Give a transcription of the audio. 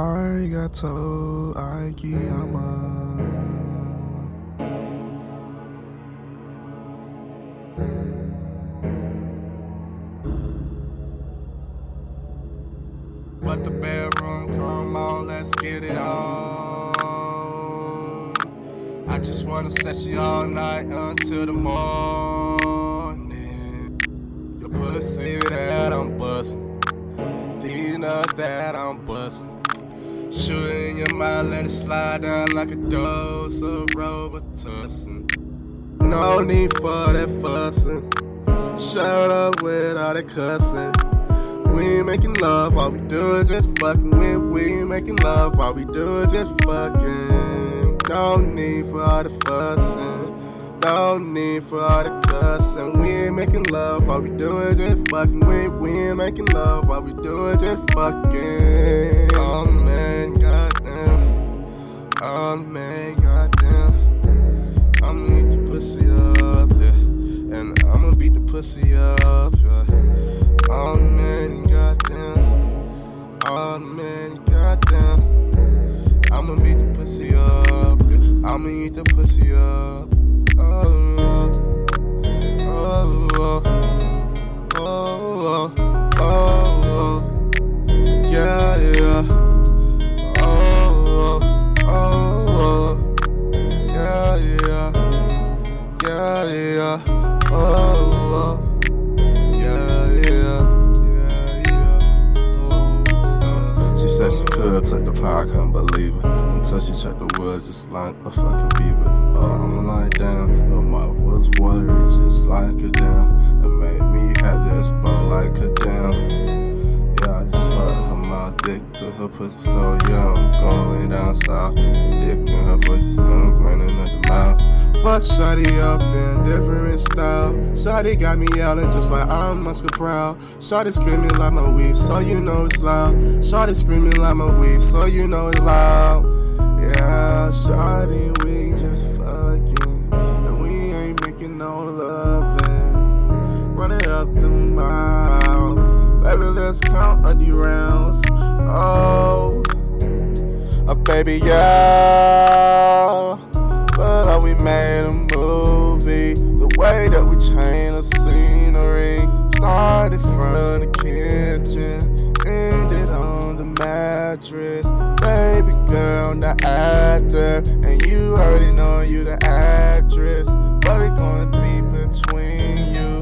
Arigato, Akeeyama. Fuck the bedroom, come on, let's get it on. I just wanna you all night until the morning. Your pussy that I'm bustin', these nuts that I'm bustin'. Shoot it in your mouth, let it slide down like a dose of Robitussin. No need for that fussin'. Shut up with all that cussing. We ain't making love, all we do is just fucking. We, we ain't making love, all we do is just fucking. No need for all the fussing. No need for all the cussing. We ain't making love, all we do is just fucking. We, we ain't making love, all we do is just fucking. Oh man. Oh man, goddamn. I'ma eat the pussy up, yeah. And I'ma beat the pussy up, yeah. Oh man, goddamn. Oh man, goddamn. I'ma beat the pussy up. yeah. I'ma eat the pussy up. Oh, she could take the pie, I couldn't believe it. Until she checked the woods, it's like a fucking beaver. Oh, I'm like, damn, her mouth was watery, just like a dam. It made me have to spun like a dam. Yeah, I just fucked her mouth, dick to her pussy, so yeah, I'm going down south. Dick in her pussy, so I'm grinning at the mouth. Fuck Shotty up in different style. Shotty got me yelling just like I'm Oscar Proud. Shotty screaming like my weed, so you know it's loud. Shotty screaming like my weed, so you know it's loud. Yeah, Shotty, we just fucking. And we ain't making no loving. Running up the miles. Baby, let's count all the rounds. Oh, oh we made a movie, the way that we changed the scenery. Started from the kitchen, ended on the mattress. Baby girl, I'm the actor, and you already know you the actress. But we gonna be between you.